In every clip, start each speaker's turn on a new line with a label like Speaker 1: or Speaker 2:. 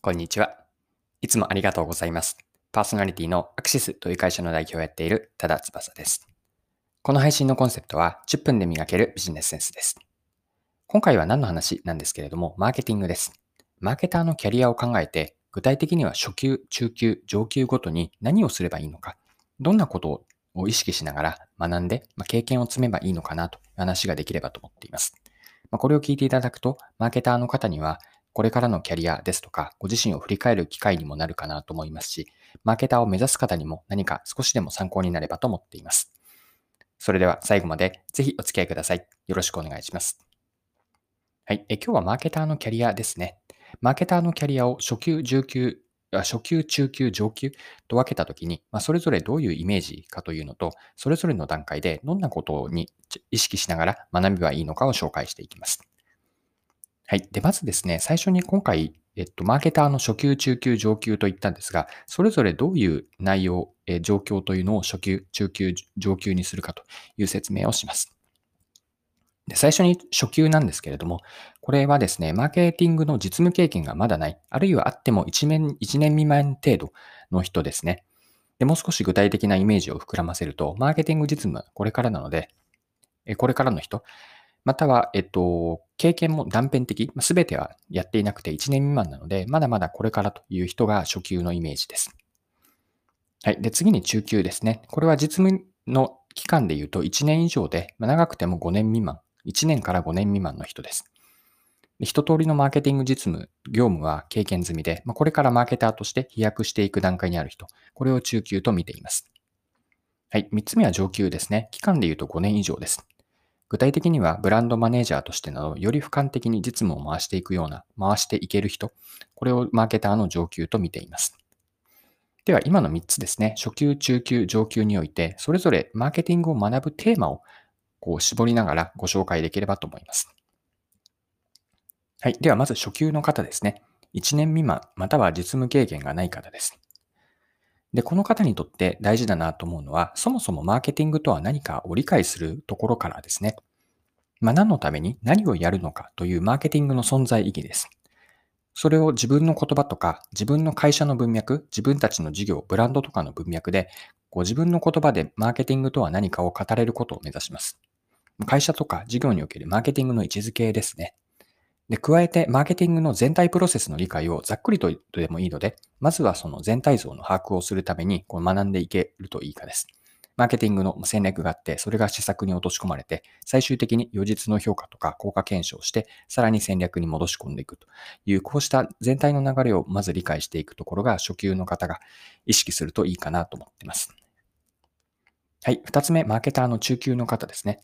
Speaker 1: こんにちは。いつもありがとうございます。パーソナリティのアクシスという会社の代表をやっている多田翼です。この配信のコンセプトは10分で磨けるビジネスセンスです。今回は何の話なんですけれども、マーケティングです。マーケターのキャリアを考えて、具体的には初級、中級、上級ごとに何をすればいいのか、どんなことを意識しながら学んで、まあ、経験を積めばいいのかなという話ができればと思っています。まあ、これを聞いていただくと、マーケターの方には、これからのキャリアですとか、ご自身を振り返る機会にもなるかなと思いますし、マーケターを目指す方にも何か少しでも参考になればと思っています。それでは最後までぜひお付き合いください。よろしくお願いします。はい。え今日はマーケターのキャリアですね。マーケターのキャリアを初級、中級、初級、中級、上級と分けたときに、まあ、それぞれどういうイメージかというのと、それぞれの段階でどんなことに意識しながら学べばいいのかを紹介していきます。はい。で、まずですね、最初に今回、えっと、マーケターの初級、中級、上級と言ったんですが、それぞれどういう内容、え状況というのを初級、中級、上級にするかという説明をします。で最初に初級なんですけれども、これはですね、マーケティングの実務経験がまだない、あるいはあっても1年 ,1 年未満程度の人ですね。でもう少し具体的なイメージを膨らませると、マーケティング実務これからなので、これからの人、または、えっと、経験も断片的、すべてはやっていなくて1年未満なので、まだまだこれからという人が初級のイメージです。はい。で、次に中級ですね。これは実務の期間で言うと1年以上で、長くても5年未満、1年から5年未満の人です。一通りのマーケティング実務、業務は経験済みで、まあこれからマーケターとして飛躍していく段階にある人、これを中級と見ています。はい。3つ目は上級ですね。期間で言うと5年以上です。具体的にはブランドマネージャーとしてなど、より俯瞰的に実務を回していくような、回していける人、これをマーケターの上級と見ています。では、今の3つですね、初級、中級、上級において、それぞれマーケティングを学ぶテーマをこう絞りながらご紹介できればと思います。はい。では、まず初級の方ですね。1年未満、または実務経験がない方です。で、この方にとって大事だなと思うのは、そもそもマーケティングとは何かを理解するところからですね。まあ、何のために何をやるのかというマーケティングの存在意義です。それを自分の言葉とか、自分の会社の文脈、自分たちの事業、ブランドとかの文脈で、こう自分の言葉でマーケティングとは何かを語れることを目指します。会社とか事業におけるマーケティングの位置づけですね。で、加えて、マーケティングの全体プロセスの理解をざっくりとでもいいので、まずはその全体像の把握をするためにこう学んでいけるといいかです。マーケティングの戦略があって、それが施策に落とし込まれて、最終的に予実の評価とか効果検証して、さらに戦略に戻し込んでいくという、こうした全体の流れをまず理解していくところが初級の方が意識するといいかなと思っています。はい。二つ目、マーケターの中級の方ですね。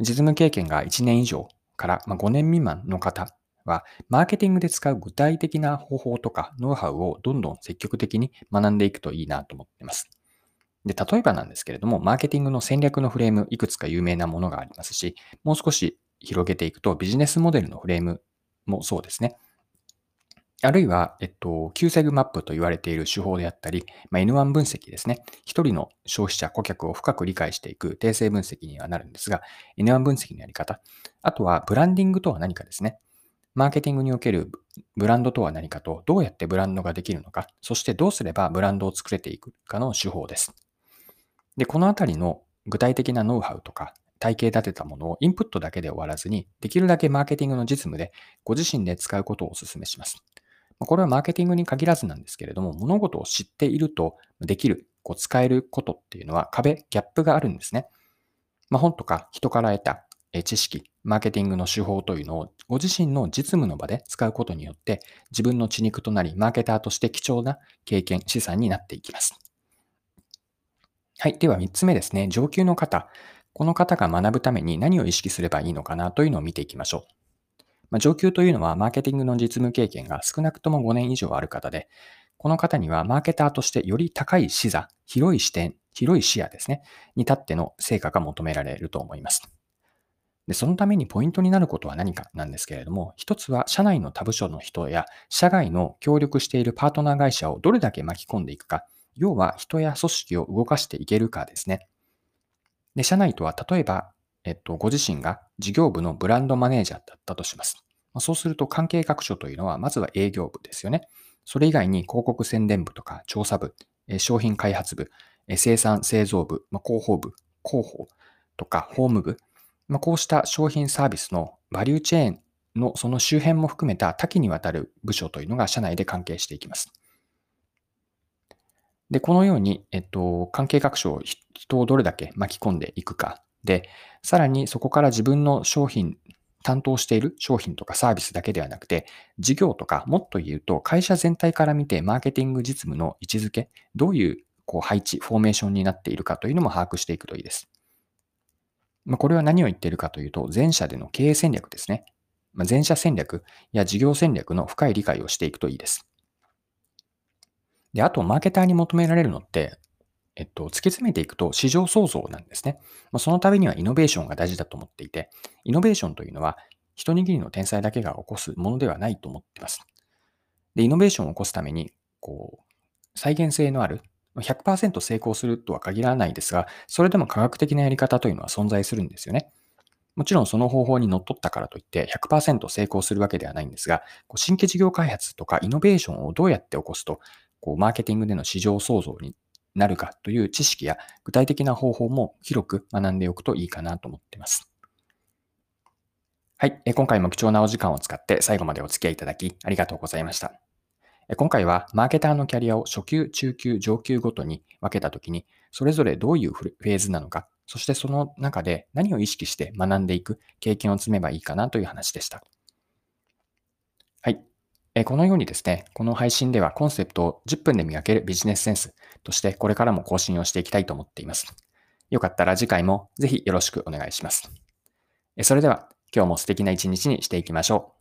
Speaker 1: 実務経験が1年以上からま5年未満の方は、マーケティングで使う具体的な方法とかノウハウをどんどん積極的に学んでいくといいなと思っています。で、例えばなんですけれども、マーケティングの戦略のフレーム、いくつか有名なものがありますし、もう少し広げていくと、ビジネスモデルのフレームもそうですね。あるいは、えっと、Q セグマップと言われている手法であったり、まあ、N1 分析ですね。一人の消費者、顧客を深く理解していく定性分析にはなるんですが、N1 分析のやり方。あとは、ブランディングとは何かですね。マーケティングにおけるブランドとは何かと、どうやってブランドができるのか、そしてどうすればブランドを作れていくかの手法です。で、このあたりの具体的なノウハウとか、体系立てたものをインプットだけで終わらずに、できるだけマーケティングの実務でご自身で使うことをお勧めします。これはマーケティングに限らずなんですけれども、物事を知っているとできる、こう使えることっていうのは壁、ギャップがあるんですね。まあ、本とか人から得た知識、マーケティングの手法というのをご自身の実務の場で使うことによって自分の血肉となり、マーケターとして貴重な経験、資産になっていきます。はい。では3つ目ですね。上級の方。この方が学ぶために何を意識すればいいのかなというのを見ていきましょう。まあ、上級というのはマーケティングの実務経験が少なくとも5年以上ある方で、この方にはマーケターとしてより高い視座、広い視点、広い視野ですね、に立っての成果が求められると思います。で、そのためにポイントになることは何かなんですけれども、一つは社内の他部署の人や社外の協力しているパートナー会社をどれだけ巻き込んでいくか、要は人や組織を動かしていけるかですね。で、社内とは例えば、えっと、ご自身が事業部のブランドマネージャーだったとします。そうすると関係各所というのは、まずは営業部ですよね。それ以外に広告宣伝部とか調査部、商品開発部、生産製造部、広報部、広報とか法務部、こうした商品サービスのバリューチェーンのその周辺も含めた多岐にわたる部署というのが社内で関係していきます。で、このように、えっと、関係各所を、人をどれだけ巻き込んでいくかで、さらにそこから自分の商品、担当している商品とかサービスだけではなくて、事業とか、もっと言うと会社全体から見てマーケティング実務の位置づけ、どういうこう配置、フォーメーションになっているかというのも把握していくといいです。まあ、これは何を言っているかというと、前者での経営戦略ですね。まあ、前者戦略や事業戦略の深い理解をしていくといいです。で、あと、マーケターに求められるのって、えっと、突き詰めていくと市場創造なんですね。まあ、そのためにはイノベーションが大事だと思っていて、イノベーションというのは一握りの天才だけが起こすものではないと思っています。で、イノベーションを起こすために、こう、再現性のある、100%成功するとは限らないですが、それでも科学的なやり方というのは存在するんですよね。もちろんその方法にのっったからといって100%成功するわけではないんですが、新規事業開発とかイノベーションをどうやって起こすと、こうマーケティングでの市場創造になるかという知識や具体的な方法も広く学んでおくといいかなと思っています。はい。今回も貴重なお時間を使って最後までお付き合いいただきありがとうございました。今回はマーケターのキャリアを初級、中級、上級ごとに分けたときに、それぞれどういうフェーズなのか、そしてその中で何を意識して学んでいく経験を積めばいいかなという話でした。このようにですね、この配信ではコンセプトを10分で磨けるビジネスセンスとしてこれからも更新をしていきたいと思っています。よかったら次回もぜひよろしくお願いします。それでは今日も素敵な一日にしていきましょう。